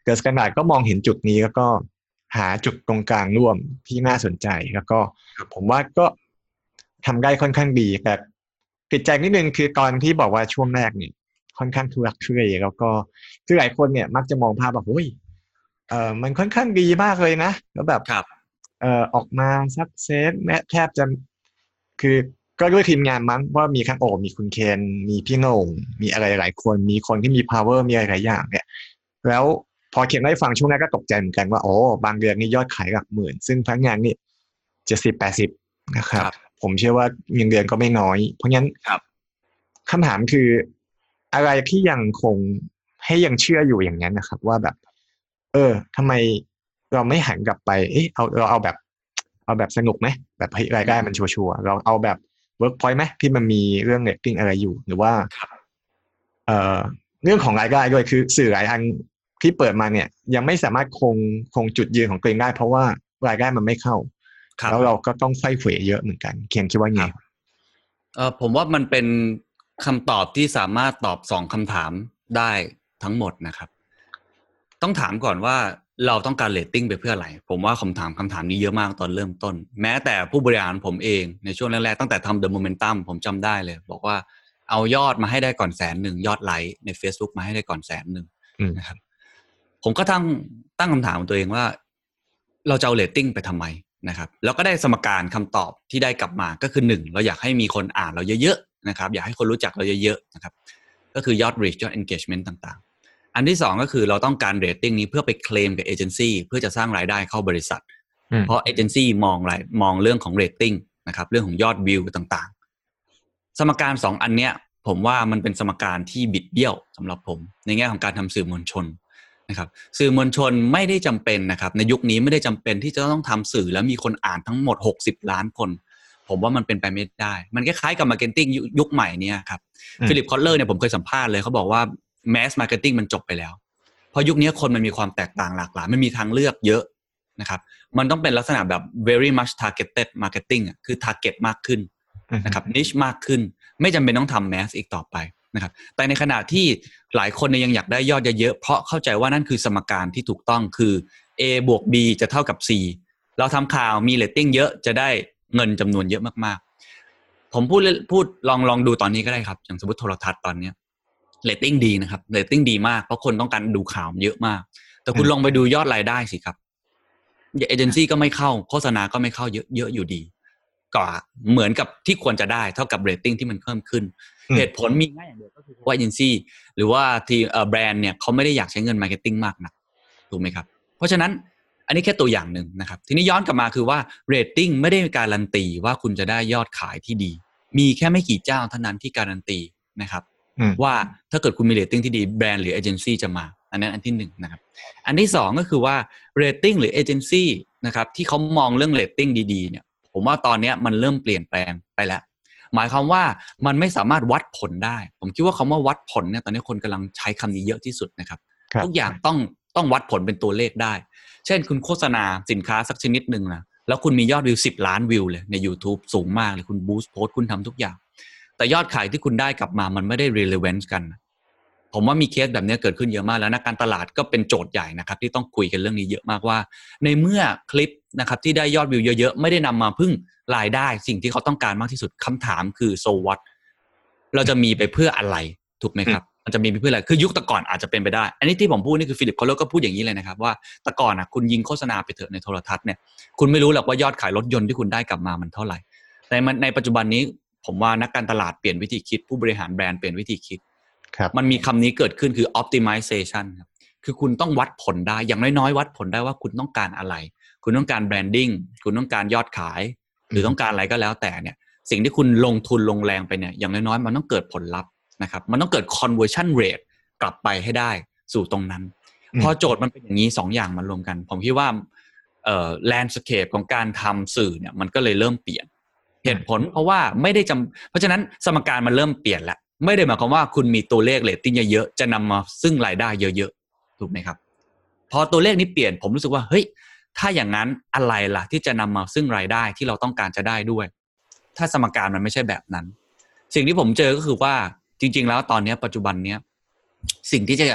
Speaker 1: เกิด Standard ก็มองเห็นจุดนี้แล้วก็หาจุดตรงกลางร่วมที่น่าสนใจแล้วก็ผมว่าก็ทำได้ค่อนข้างดี แต่ ติดใจนิดนึงคือตอนที่บอกว่าช่วงแรกเนี่ย ค่อนข้างทุรักทุเลแล้วก็คือหลายคนเนี่ยมักจะมองภาพแบบโอ้ยเออมันค่อนข้างดีมากเลยนะแล้วแบบ
Speaker 2: ครับ
Speaker 1: เอ่อออกมาซักเซสแม้แทบจะคือก็ด้วยทีมงานมั้งว่ามีทั้งโอมีคุณเคนมีพี่โหน่งมีอะไรหลายคนมีคนที่มี power มีอะไรหลายอย่างเนี่ย แล้วพอเขียนได้ฟังช่วงแรกก็ตกใจเหมือนกันว่าโอ้บางเดือนนี่ยอดขายหลักหมื่น ซึ่งพนักงานนี่เจ็ดสิบแปดสิบนะครับ
Speaker 2: ครับ
Speaker 1: ผมเชื่อว่าเงินเดือนก็ไม่น้อย เพราะงั้น
Speaker 2: ครับ
Speaker 1: คำถามคืออะไรที่ยังคงให้ยังเชื่ออยู่อย่างนั้นนะครับ ว่าแบบ เออทำไมเราไม่หันกลับไป เอ๊ะเอาเราเอาแบบ เอาแบบสนุกไหมแบบเฮ้ยรายได้มันชัวร์ๆเราเอาแบบเวิร์กพอยต์ไหมที่มันมีเรื่องเรตติ้งอะไรอยู่หรือว่าเอ่อเรื่องของรายได้ด้วยคือสื่อหลายอันที่เปิดมาเนี่ย ยังไม่สามารถคงคงจุดยืนของตัวเองได้ เพราะว่ารายได้มันไม่เข้า
Speaker 2: ครับ
Speaker 1: แล้วเราก็ต้องไฟเขวเยอะเหมือนกัน เคียงคิดว่าไง
Speaker 2: เออผมว่ามันเป็นคำตอบที่สามารถตอบสองคำถามได้ทั้งหมดนะครับ ต้องถามก่อนว่าเราต้องการเรตติ้งไปเพื่ออะไร ผมว่าคำถามคำถามนี้เยอะมากตอนเริ่มต้น แม้แต่ผู้บริหารผมเองในช่วงแรกๆตั้งแต่ทำ The Momentum ผมจำได้เลย บอกว่าเอายอดมาให้ได้ก่อนแสนหนึ่งยอดไลค์ใน Facebook มาให้ได้ก่อนแสนหนึ่ง
Speaker 1: อืม
Speaker 2: นะครับ ผมก็ตั้งตั้งคำถามกับตัวเองว่า เราจะเอาเรตติ้งไปทำไม นะครับแล้วก็ได้สมการคำตอบที่ได้กลับมาก็คือหนึ่งเราอยากให้มีคนอ่านเราเยอะๆนะครับอยากให้คนรู้จักเราเยอะๆนะครับก็คือยอด reach ยอด engagement ต่างๆ อันที่สองก็คือเราต้องการเรตติ้งนี้เพื่อไปเคลมกับเอเจนซี่เพื่อจะสร้างรายได้เข้าบริษัท
Speaker 1: อืม
Speaker 2: เพราะเอเจนซี่มองอะไรมองเรื่องของเรตติ้งนะครับเรื่องของยอดวิวต่างๆ สมการสองอันเนี้ยผมว่ามันเป็นสมการที่บิดเบี้ยวสำหรับผม ในแง่ของการทำสื่อมวลชน นะครับสื่อมวลชนไม่ได้จำเป็นนะครับ ในยุคนี้ไม่ได้จำเป็นที่จะต้องทำสื่อแล้วมีคนอ่านทั้งหมด 60 ล้านคน ผมว่ามันเป็นไปไม่ได้ มันคล้ายๆกับ marketing ยุคใหม่เนี่ยครับ
Speaker 1: อืม
Speaker 2: ฟิลิปคอตเลอร์เนี่ยผมเคยสัมภาษณ์เลยเขาบอกว่า mass marketing มันจบไปแล้ว เพราะยุคนี้คนมันมีความแตกต่างหลากหลายมันมีทางเลือกเยอะนะครับ มันต้องเป็นลักษณะแบบ very much targeted marketing อะคือ target มากขึ้นนะครับ niche มากขึ้น ไม่จำเป็นต้องทำ mass อีกต่อไป นะครับแต่ในขณะที่หลายคนเนี่ยยังอยากได้ยอดเยอะๆเพราะเข้าใจว่านั่นคือสมการที่ถูกต้องคือ A บวก B จะเท่ากับ C เราทำข่าวมีเรตติ้งเยอะจะได้เงินจำนวนเยอะมากๆ ผมพูดเล่นพูดลองลองดูตอนนี้ก็ได้ครับ อย่างสมมติโทรทัศน์ตอนเนี้ยเรตติ้งดีนะครับเรตติ้งดีมากเพราะคนต้องการดูข่าวเยอะมาก แต่คุณลองไปดูยอดรายได้สิครับเอเจนซี่ก็ไม่เข้าโฆษณาก็ไม่เข้าเยอะเยอะอยู่ดีก็เหมือนกับที่ควรจะได้เท่ากับเรตติ้งที่มันเพิ่มขึ้น เหตุผลมีง่ายอย่างเดียวก็คือว่าเอเจนซี่หรือว่าทีเอ่อแบรนด์เนี่ยเขาไม่ได้อยากใช้เงิน marketing มากนักถูกไหมครับ เพราะฉะนั้นอันนี้แค่ตัวอย่างหนึ่งนะครับ ทีนี้ย้อนกลับมาคือว่าเรตติ้งไม่ได้การันตีว่าคุณจะได้ยอดขายที่ดี มีแค่ไม่กี่เจ้าเท่านั้นที่การันตีนะครับ
Speaker 1: อืม
Speaker 2: ว่าถ้าเกิดคุณมีเรตติ้งที่ดีแบรนด์หรือเอเจนซี่จะมา อันนั้นอันที่หนึ่งนะครับ อันที่สองก็คือว่าเรตติ้งหรือเอเจนซี่นะครับที่เขามองเรื่องเรตติ้งดีๆเนี่ยผมว่าตอนเนี้ยมันเริ่มเปลี่ยนแปลงไปแล้ว หมายความว่ามันไม่สามารถวัดผลได้ ผมคิดว่าคำว่าวัดผลเนี่ยตอนนี้คนกำลังใช้คำนี้เยอะที่สุดนะครับ
Speaker 1: ครับ
Speaker 2: ทุกอย่างต้องต้องวัดผลเป็นตัวเลขได้ เช่นคุณโฆษณาสินค้าสักชนิดหนึ่งนะแล้วคุณมียอดวิวสิบล้านวิวเลยใน YouTube สูงมากเลยคุณ boost post คุณทำทุกอย่าง แต่ยอดขายที่คุณได้กลับมามันไม่ได้ relevance กัน ผมว่ามีเคสแบบนี้เกิดขึ้นเยอะมากแล้วนักการตลาดก็เป็นโจทย์ใหญ่นะครับ ที่ต้องคุยกันเรื่องนี้เยอะมากว่า ในเมื่อคลิปนะครับที่ได้ยอดวิวเยอะๆ ไม่ได้นำมาซึ่งรายได้สิ่งที่เขาต้องการมากที่สุดคำถามคือ so what เราจะมีไปเพื่ออะไรถูกไหมครับมันจะมีไปเพื่ออะไรคือยุคแต่ก่อนอาจจะเป็นไปได้ อันนี้ที่ผมพูดนี่คือฟิลิปเขาก็พูดอย่างนี้เลยนะครับว่าแต่ก่อนอะคุณยิงโฆษณาไปเถอะในโทรทัศน์เนี่ยคุณไม่รู้หรอกว่ายอดขายรถยนต์ที่คุณได้กลับมามันเท่าไหร่แต่มันในปัจจุบันนี้ผมว่านักการตลาดเปลี่ยนวิธีคิดผู้บริหารแบรนด์เปลี่ยนวิธีคิด
Speaker 1: ครับ
Speaker 2: มันมีคำนี้เกิดขึ้นคือ optimization ครับคือคุณต้องวัดผลได้ อย่างน้อยๆ วัดผลได้ว่าคุณต้องการอะไร คุณต้องการแบรนดิ้งคุณต้องการยอดขาย หรือต้องการอะไรก็แล้วแต่เนี่ย สิ่งที่คุณลงทุนลงแรงไปเนี่ย อย่างน้อยๆ มันต้องเกิดผลลัพธ์นะครับ มันต้องเกิด conversion rate กลับไปให้ได้สู่ตรงนั้น
Speaker 1: อืม
Speaker 2: พอโจทย์มันเป็นอย่างนี้สองอย่างมารวมกัน ผมคิดว่าเอ่อ landscape ของการทำสื่อเนี่ยมันก็เลยเริ่มเปลี่ยน เหตุผลเพราะว่าไม่ได้จำเพราะฉะนั้นสมการมันเริ่มเปลี่ยนแล้ว ไม่ได้หมายความว่าคุณมีตัวเลขเรตติ้งเยอะๆจะนำมาซึ่งรายได้เยอะๆถูกไหมครับ พอตัวเลขนี้เปลี่ยนผมรู้สึกว่าเฮ้ยถ้าอย่างนั้นอะไรล่ะที่จะนำมาซึ่งรายได้ที่เราต้องการจะได้ด้วย ถ้าสมการมันไม่ใช่แบบนั้น สิ่งที่ผมเจอก็คือว่าจริง ๆ แล้วตอนนี้ปัจจุบันเนี้ยสิ่งที่จะ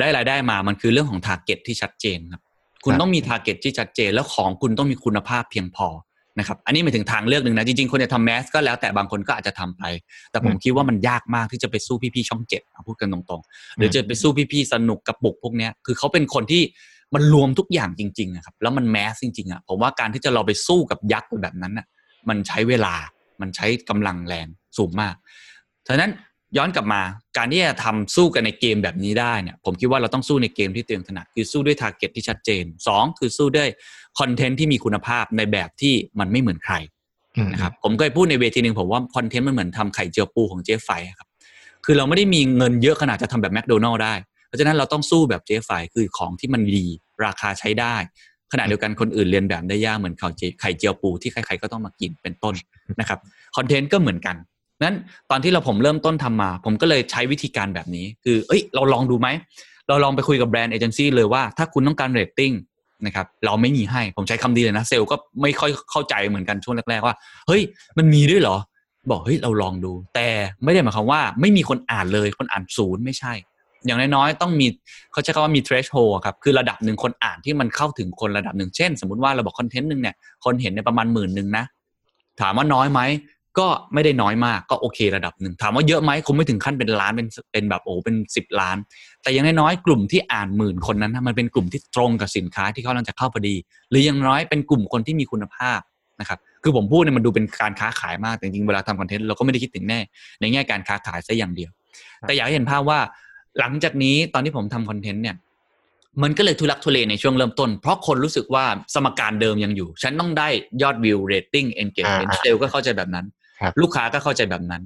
Speaker 2: ได้รายได้มามันคือเรื่องของ target ที่ชัดเจนครับคุณต้องมี target ที่ชัดเจนแล้วของคุณต้องมีคุณภาพเพียงพอ นะครับ อันนี้หมายถึงทางเลือกหนึ่งนะ จริงๆ คนจะทำ mass ก็แล้วแต่บางคนก็อาจจะทำไป แต่ผมคิดว่ามันยากมากที่จะไปสู้พี่ๆช่องเจ็ดเอาพูดกันตรงๆ หรือจะไปสู้พี่ๆสนุกกระปุกพวกเนี้ยคือเขาเป็นคนที่มันรวมทุกอย่างจริงๆอะครับแล้วมัน mass จริงๆอะผมว่าการที่จะเราไปสู้กับยักษ์แบบนั้นน่ะมันใช้เวลามันใช้กำลังแรงสูงมากฉะนั้น ย้อนกลับมาการที่จะทำสู้กันในเกมแบบนี้ได้เนี่ยผมคิดว่าเราต้องสู้ในเกมที่ตัวเองถนัดคือสู้ด้วย target ที่ชัดเจนสองคือสู้ด้วยคอนเทนต์ที่มีคุณภาพในแบบที่มันไม่เหมือนใคร
Speaker 1: อืม
Speaker 2: นะครับผมเคยพูดในเวทีหนึ่งผมว่าคอนเทนต์มันเหมือนทำไข่เจียวปูของเจ๊ไฝอะครับคือเราไม่ได้มีเงินเยอะขนาดจะทำแบบแมคโดนัลด์ได้ เพราะฉะนั้นเราต้องสู้แบบเจ๊ไฝคือของที่มันดีราคาใช้ได้ขณะเดียวกันคนอื่นเลียนแบบได้ยากเหมือนไข่เจียวไข่เจียวปูที่ใครๆก็ต้องมากินเป็นต้นนะครับคอนเทนต์ก็เหมือนกัน นั้นตอนที่เราผมเริ่มต้นทำมา ผมก็เลยใช้วิธีการแบบนี้ คือเอ้ยเราลองดูไหม เราลองไปคุยกับแบรนด์เอเจนซี่เลยว่าถ้าคุณต้องการเรตติ้งนะครับเราไม่มีให้ผมใช้คำนี้เลยนะ เซลก็ไม่ค่อยเข้าใจเหมือนกันช่วงแรกๆว่า เฮ้ย มันมีด้วยเหรอ บอกเฮ้ยเราลองดู แต่ไม่ได้หมายความว่าไม่มีคนอ่านเลยคนอ่านศูนย์ไม่ใช่ อย่างน้อยๆต้องมีเขาใช้คำว่ามี threshold ครับคือระดับหนึ่งคนอ่านที่มันเข้าถึงคนระดับหนึ่งเช่น สมมติว่าเราบอกคอนเทนต์หนึ่งเนี่ยคนเห็นในประมาณหมื่นหนึ่งนะถามว่าน้อยไหม ก็ไม่ได้น้อยมากก็โอเคระดับหนึ่งถามว่าเยอะไหมคงไม่ถึงขั้นเป็นล้านเป็นเป็นแบบโอ้เป็นสิบล้าน แต่ยังน้อยๆกลุ่มที่อ่านหมื่นคนนั้นนะมันเป็นกลุ่มที่ตรงกับสินค้าที่เขากำลังจะเข้าพอดี หรือยังน้อยเป็นกลุ่มคนที่มีคุณภาพนะครับคือผมพูดเนี่ยมันดูเป็นการค้าขายมากแต่จริงๆเวลาทำคอนเทนต์เราก็ไม่ได้คิดถึงแน่ในแง่การค้าขายซะอย่างเดียว แต่อยากให้เห็นภาพว่าหลังจากนี้ตอนที่ผมทำคอนเทนต์เนี่ยมันก็เลยทุลักทุเลในช่วงเริ่มต้น เพราะคนรู้สึกว่าสมการเดิมยังอยู่ ฉันต้องได้ยอดวิวเรตติ้ง engagement อ่าเซลก็เข้าใจแบบนั้น
Speaker 1: ครับ
Speaker 2: ลูกค้าก็เข้าใจแบบนั้น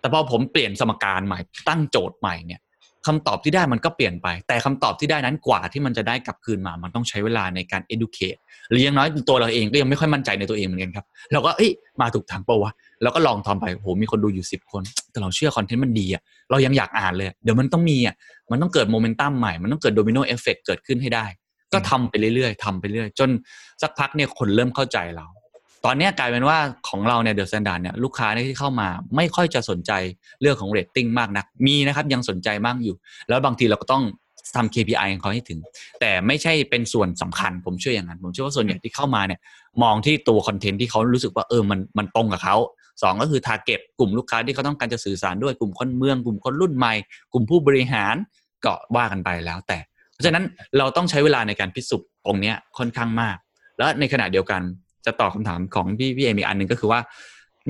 Speaker 2: แต่พอผมเปลี่ยนสมการใหม่ตั้งโจทย์ใหม่เนี่ยคำตอบที่ได้มันก็เปลี่ยนไป แต่คำตอบที่ได้นั้นกว่าที่มันจะได้กลับคืนมา มันต้องใช้เวลาในการ educate หรืออย่างน้อยตัวเราเองก็ยังไม่ค่อยมั่นใจในตัวเองเหมือนกันครับ เราก็เอ้ยมาถูกทางปล่าวะเราก็ลองทำไปโหมีคนดูอยู่สิบคน แต่เราเชื่อคอนเทนต์มันดีอะเรายังอยากอ่านเลย เดี๋ยวมันต้องมีอะมันต้องเกิดโมเมนตัมใหม่ มันต้องเกิด domino effect เกิดขึ้นให้ได้ ก็ทำไปเรื่อยๆทำไปเรื่อยจนสักพักเนี่ยคนเริ่มเข้าใจเรา ตอนนี้กลายเป็นว่าของเราเนี่ย The Standard เนี่ยลูกค้าที่เข้ามาไม่ค่อยจะสนใจเรื่องของเรตติ้งมากนัก มีนะครับยังสนใจมากอยู่ แล้วบางทีเราก็ต้องทำ KPI ของเขาให้ถึง แต่ไม่ใช่เป็นส่วนสำคัญ ผมเชื่ออย่างนั้น ผมเชื่อว่าส่วนใหญ่ที่เข้ามาเนี่ย มองที่ตัวคอนเทนต์ที่เขารู้สึกว่าเออมันมันตรงกับเขาสองก็คือ t a r g e t กลุ่มลูกค้าที่เขาต้องการจะสื่อสารด้วยกลุ่มคนเมือง กลุ่มคนรุ่นใหม่ กลุ่มผู้บริหารก็ว่ากันไปแล้ว แต่ เพราะฉะนั้นเราต้องใช้เวลาในการพิสูจน์ตรงนี้ค่อนข้างมาก แล้วในขณะเดียวกัน จะตอบคำถามของพี่พี่เอมอีกอันหนึ่งก็คือว่า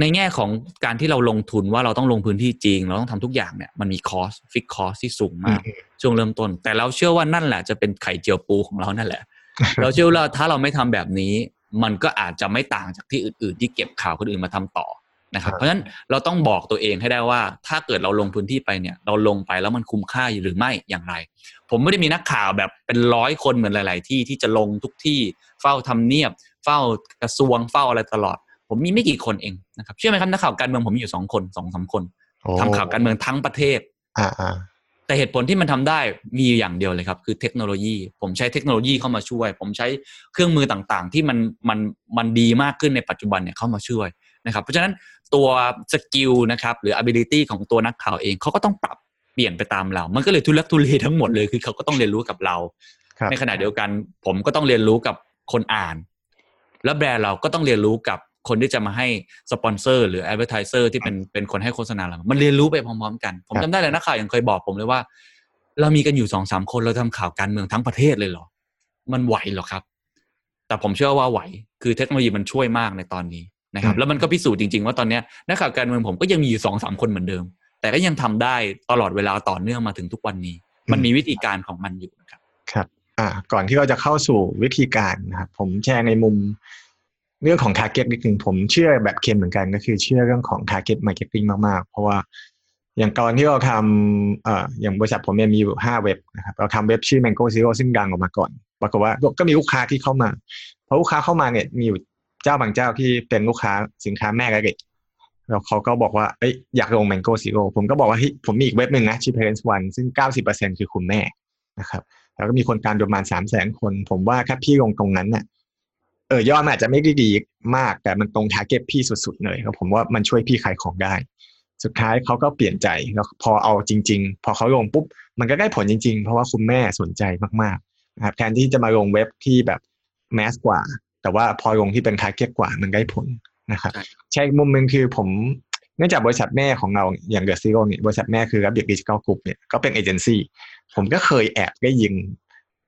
Speaker 2: ในแง่ของการที่เราลงทุนว่าเราต้องลงพื้นที่จริง เราต้องทำทุกอย่างเนี่ยมันมีคอสฟิกคอสที่สูงมาก ช่วงเริ่มต้น แต่เราเชื่อว่านั่นแหละ จะเป็นไข่เจียวปูของเรานั่นแหละ เราเชื่อว่าถ้าเราไม่ทำแบบนี้ มันก็อาจจะไม่ต่างจากที่อื่นๆ ที่เก็บข่าวคนอื่นมาทำต่อนะครับ
Speaker 1: ครับ
Speaker 2: เพราะฉะนั้นเราต้องบอกตัวเองให้ได้ว่า ถ้าเกิดเราลงพื้นที่ไปเนี่ย เราลงไปแล้วมันคุ้มค่าหรือไม่อย่างไร ผมไม่ได้มีนักข่าวแบบเป็นร้อยคนเหมือนหลาย ๆ ที่ที่จะลงทุกที่เฝ้าทำเนียบ เฝ้ากระทรวงเฝ้าอะไรตลอด ผมมีไม่กี่คนเองนะครับเชื่อไหมครับนักข่าวการเมืองผมมีอยู่สองคนสองสามคน
Speaker 1: โอ้
Speaker 2: ทำข่าวการเมืองทั้งประเทศ
Speaker 1: อ่าอ่า
Speaker 2: แต่เหตุผลที่มันทำได้มีอยู่อย่างเดียวเลยครับ คือเทคโนโลยี ผมใช้เทคโนโลยีเข้ามาช่วย ผมใช้เครื่องมือต่างๆ ที่มันมันมันดีมากขึ้นในปัจจุบันเนี่ยเข้ามาช่วยนะครับ เพราะฉะนั้นตัว skill นะครับหรือ ability ของตัวนักข่าวเองเขาก็ต้องปรับเปลี่ยนไปตามเรา มันก็เลยทุลักทุเลทั้งหมดเลยคือเขาก็ต้องเรียนรู้กับเรา
Speaker 1: ครับ
Speaker 2: ในขณะเดียวกัน ผมก็ต้องเรียนรู้กับคนอ่าน และแบรนด์เราก็ต้องเรียนรู้กับคนที่จะมาให้สปอนเซอร์หรือ advertiser ที่เป็นเป็นคนให้โฆษณาเรา มันเรียนรู้ไปพร้อมๆกัน ผม
Speaker 1: ครับ
Speaker 2: จำได้เลยนักข่าวยังเคยบอกผมเลยว่า เรามีกันอยู่สองสามคนเราทำข่าวการเมืองทั้งประเทศเลยเหรอ มันไหวเหรอครับ แต่ผมเชื่อว่าไหว คือเทคโนโลยีมันช่วยมากในตอนนี้นะครับ แล้วมันก็พิสูจน์จริงๆว่าตอนเนี้ยนักข่าวการเมืองผมก็ยังมีอยู่สองสามคนเหมือนเดิม แต่ก็ยังทำได้ตลอดเวลาต่อเนื่องมาถึงทุกวันนี้ มันมีวิธีการของมันอยู่นะครับ
Speaker 1: ครับ อ่าก่อนที่เราจะเข้าสู่วิธีการนะครับผมแชร์ในมุมเรื่องของ target นิดนึงผมเชื่อแบบเคนเหมือนกันก็คือเชื่อเรื่องของ target marketing มากๆ เพราะว่าอย่างตอนที่เราทำเอ่ออย่างบริษัทผมเนี่ยมีอยู่ห้าเว็บนะครับเราทำเว็บชื่อ Mango Zero ซึ่งดังออกมาก่อนปรากฏว่าก็มีลูกค้าที่เข้ามาพอลูกค้าเข้ามาเนี่ยมีอยู่เจ้าบางเจ้าที่เป็นลูกค้าสินค้าแม่และเด็กแล้วเขาก็บอกว่าเอ้ยอยากลง Mango Zero ผมก็บอกว่าเฮ้ยผมมีอีกเว็บหนึ่งนะชื่อ Parents One ซึ่ง 90%คือคุณแม่นะครับ แล้วก็มีคนการประมาณสามแสนคน ผมว่าถ้าพี่ลงตรงนั้นเนี่ยเออยอดมันอาจจะไม่ได้ดีมาก แต่มันตรงทาร์เก็ตพี่สุดๆเลยครับผมว่ามันช่วยพี่ขายของได้ สุดท้ายเขาก็เปลี่ยนใจแล้วพอเอาจริง ๆ พอเขาลงปุ๊บ มันก็ได้ผลจริง ๆ เพราะว่าคุณแม่สนใจมากๆนะครับแทนที่จะมาลงเว็บที่แบบ mass กว่า แต่ว่าพอลงที่เป็น target กว่ามันได้ผลนะครับ
Speaker 2: ใช่
Speaker 1: ใช่อีกมุมหนึ่งคือผม เนื่องจากบริษัทแม่ของเราอย่าง The Zero เนี่ยบริษัทแม่คือ Rabbit Digital Group เนี่ยก็เป็นเอเจนซี่ผมก็เคยแอบได้ยิน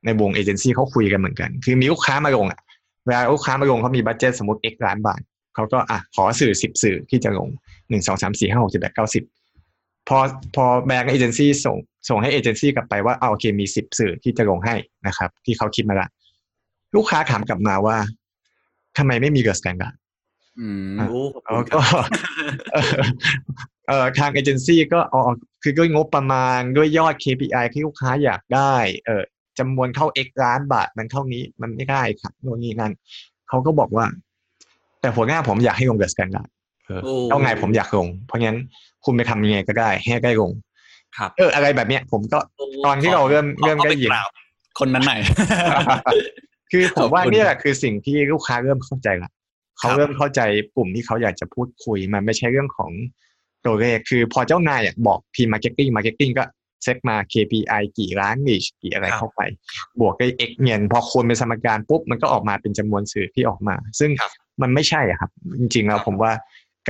Speaker 1: ในวงเอเจนซี่เขาคุยกันเหมือนกัน คือมีลูกค้ามาลงอะเวลาลูกค้ามาลงเขามี budget สมมติ x ล้านบาทเขาก็อะขอสื่อสิบสื่อที่จะลงหนึ่งสองสามสี่ห้าหกเจ็ดแปดเก้าสิบพอพอแบรนด์เอเจนซี่ส่งส่งให้เอเจนซี่กลับไปว่าเอาโอเคมีสิบสื่อที่จะลงให้นะครับ ที่เขาคิดมาละ ลูกค้าถามกลับมาว่าทำไมไม่มี The Standard
Speaker 2: อืม
Speaker 1: อะ
Speaker 2: โอ้ขอบ
Speaker 1: แล้
Speaker 2: คุ
Speaker 1: ว
Speaker 2: ณค
Speaker 1: ก็
Speaker 2: รับ
Speaker 1: เออเออทางเอเจนซี่ก็อ๋อคือด้วยงบประมาณด้วยยอด KPI ที่ลูกค้าอยากได้ เออจำนวนเท่า x ล้านบาทมันเท่านี้มันไม่ได้ครับโน่นนี่นั่นเขาก็บอกว่า แต่หัวหน้าผมอยากให้ลง The Standard เท่าไงผมอยากลง เพราะงั้นคุณไปทำยังไงก็ได้ให้ได้ลง
Speaker 2: ครับ
Speaker 1: เอออะไรแบบเนี้ย ผมก็ตอนที่เราเริ่มเริ่มได้ยิน
Speaker 2: คนนั้นไหน
Speaker 1: คือผมว่า
Speaker 2: ขอบคุณ
Speaker 1: เนี่ยแหละคือสิ่งที่ลูกค้าเริ่มเข้าใจละ เขา
Speaker 2: ครับ
Speaker 1: เริ่มเข้าใจกลุ่มที่เขาอยากจะพูดคุยมันไม่ใช่เรื่องของตัวเลขคือพอเจ้านายอะบอกทีม marketing marketing ก็ set มา KPI กี่ล้าน reach กี่อะไรเข้าไป บวกด้วย x เงินพอคูณเป็นสมการปุ๊บ มันก็ออกมาเป็นจำนวนสื่อที่ออกมา ซึ่ง
Speaker 2: ครับ
Speaker 1: มันไม่ใช่อะครับ จริงๆแล้วผมว่า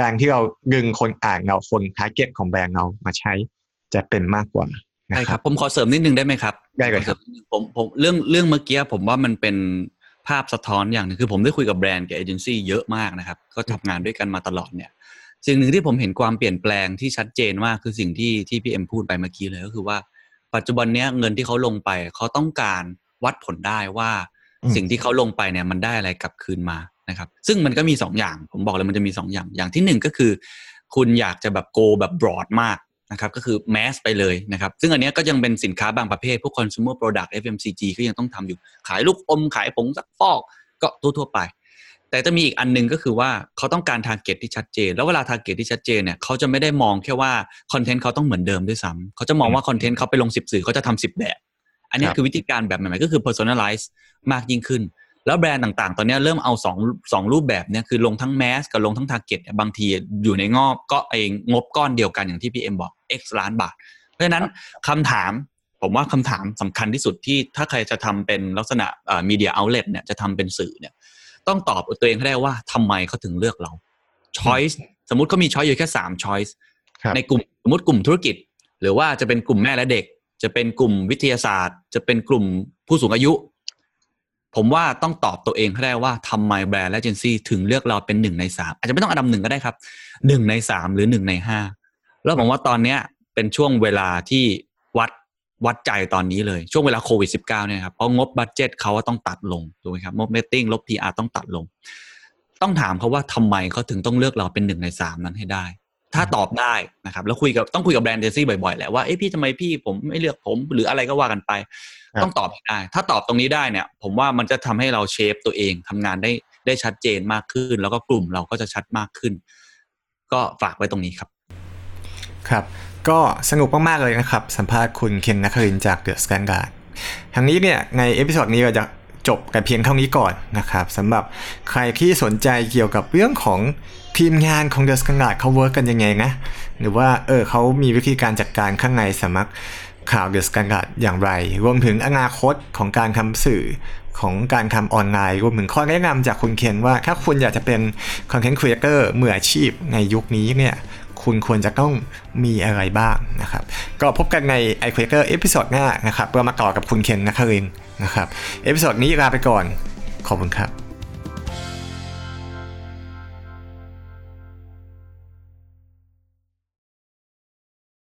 Speaker 1: การที่เราดึงคนอ่านเราคน target ของแบรนด์เรามาใช้จะเป็นมากกว่านะ
Speaker 2: ใช่
Speaker 1: ค
Speaker 2: ค
Speaker 1: รั
Speaker 2: รับบผมขอเสริมนิดนึงได้ไหมครับ
Speaker 1: ได้เลยครับ
Speaker 2: ขอเสมนิดนึงผมผมเรื่องเรื่องเมื่อกี้ผมว่ามันเป็นภาพสะท้อนอย่างหนึงคือผมได้คุยกับแบรนด์กับเอเจนซี่เยอะมากนะครับ ก็ทำงานด้วยกันมาตลอดเนี่ยสิ่งหนึ่งที่ผมเห็นความเปลี่ยนแปลงที่ชัดเจนมากคือสิ่งที่ที่พี่เอ็มพูดไปเมื่อกี้เลยก็คือว่า ปัจจุบันเนี้ยเงินที่เขาลงไปเขาต้องการวัดผลได้ว่า
Speaker 1: อืม
Speaker 2: สิ่งที่เขาลงไปเนี่ยมันได้อะไรกลับคืนมานะครับ ซึ่งมันก็มีสองอย่างผมบอกเลยมันจะมีสองอย่างอย่างที่หนึ่งก็คือ คุณอยากจะแบบ go แบบ broad มาก นะครับก็คือ mass ไปเลยนะครับซึ่งอันเนี้ยก็ยังเป็นสินค้าบางประเภท พวก consumer product FMCG ก็ยังต้องทำอยู่ ขายลูกอมขายผงซักฟอกก็ทั่วๆไป แต่จะมีอีกอันหนึงก็คือว่าเขาต้องการ target ที่ชัดเจน แล้วเวลา target ที่ชัดเจนเนี่ยเขาจะไม่ได้มองแค่ว่าคอนเทนต์เขาต้องเหมือนเดิมด้วยซ้ำเขาจะมองว่าคอนเทนต์เขาไปลงสิบสื่อเขาจะทำสิบแบบ อันนี้
Speaker 1: ครับ
Speaker 2: คือวิธีการแบบใหม่ๆก็คือ personalize มากยิ่งขึ้นแล้วแบรนด์ต่างๆ ตอนนี้เริ่มเอาสองสองรูปแบบเนี่ยคือลงทั้ง mass กับลงทั้ง target บางทีอยู่ในงอบก็เองงบก้อนเดียวกันอย่างที่พี่เอ็มบอก x ล้านบาท เพราะฉะนั้นคำถามผมว่าคำถามสำคัญที่สุดที่ถ้าใครจะทำเป็นลักษณะมีเดียเอาเล t เนี่ยจะทำเป็นสื่อเนี่ยต้องตอบตัวเองให้ได้ว่าทำไมเขาถึงเลือกเรา choice สมมติเขามี choice อยู่แค่สาม choice
Speaker 1: ครับ
Speaker 2: ในกลุ่มสมมติกลุ่มธุรกิจ หรือว่าจะเป็นกลุ่มแม่และเด็ก จะเป็นกลุ่มวิทยาศาสตร์ จะเป็นกลุ่มผู้สูงอายุ ผมว่าต้องตอบตัวเองให้ได้ว่าทำไมแบรนด์และเอเจนซี่ถึงเลือกเราเป็นหนึ่งในสามอาจจะไม่ต้องอันดับหนึ่งก็ได้ครับหนึ่งในสามหรือหนึ่งในห้า แล้วผมว่าตอนเนี้ยเป็นช่วงเวลาที่วัดวัดใจตอนนี้เลย ช่วงเวลาโควิด -19 เนี่ยครับเพราะงบบัตเจ็ตเขาต้องตัดลงถูกไหมครับงบเมตติ้งลบ PR ต้องตัดลง ต้องถามเขาว่าทำไมเขาถึงต้องเลือกเราเป็นหนึ่งในสามนั้นให้ได้ ถ้าตอบได้นะครับ แล้วคุยกับต้องคุยกับแบรนด์เอเจนซี่บ่อยๆแหละว่าเอ้พี่ทำไมพี่ผมไม่เลือกผม หรืออะไรก็ว่ากันไป
Speaker 1: ครับ
Speaker 2: ต้องตอบให้ได้ ถ้าตอบตรงนี้ได้เนี่ย ผมว่ามันจะทำให้เรา shape ตัวเองทำงานได้ได้ชัดเจนมากขึ้น แล้วก็กลุ่มเราก็จะชัดมากขึ้น ก็ฝากไว้ตรงนี้ครับ
Speaker 1: ครับ ก็สนุกมากๆเลยนะครับ สัมภาษณ์คุณเคนนักครินจาก The Standard ทั้งนี้เนี่ยใน episode นี้เราจะจบกันเพียงเท่านี้ก่อนนะครับสำหรับใครที่สนใจเกี่ยวกับเรื่องของทีมงานของ The Standard เขา work กันยังไงนะหรือว่าเออเขามีวิธีการจัดการข้างในสำนักข่าว The Standard อย่างไร รวมถึงอนาคตของการทำสื่อของการทำออนไลน์รวมถึงข้อแนะนำจากคุณเคนว่าถ้าคุณอยากจะเป็น content creator มืออาชีพในยุคนี้เนี่ย คุณควรจะต้องมีอะไรบ้างนะครับ ก็พบกันใน i q u a k e r เอพิโซดหน้านะครับเรามาต่อกับคุณเคนนักครินนะครับ episode นี้ลาไปก่อน ขอบคุณครับ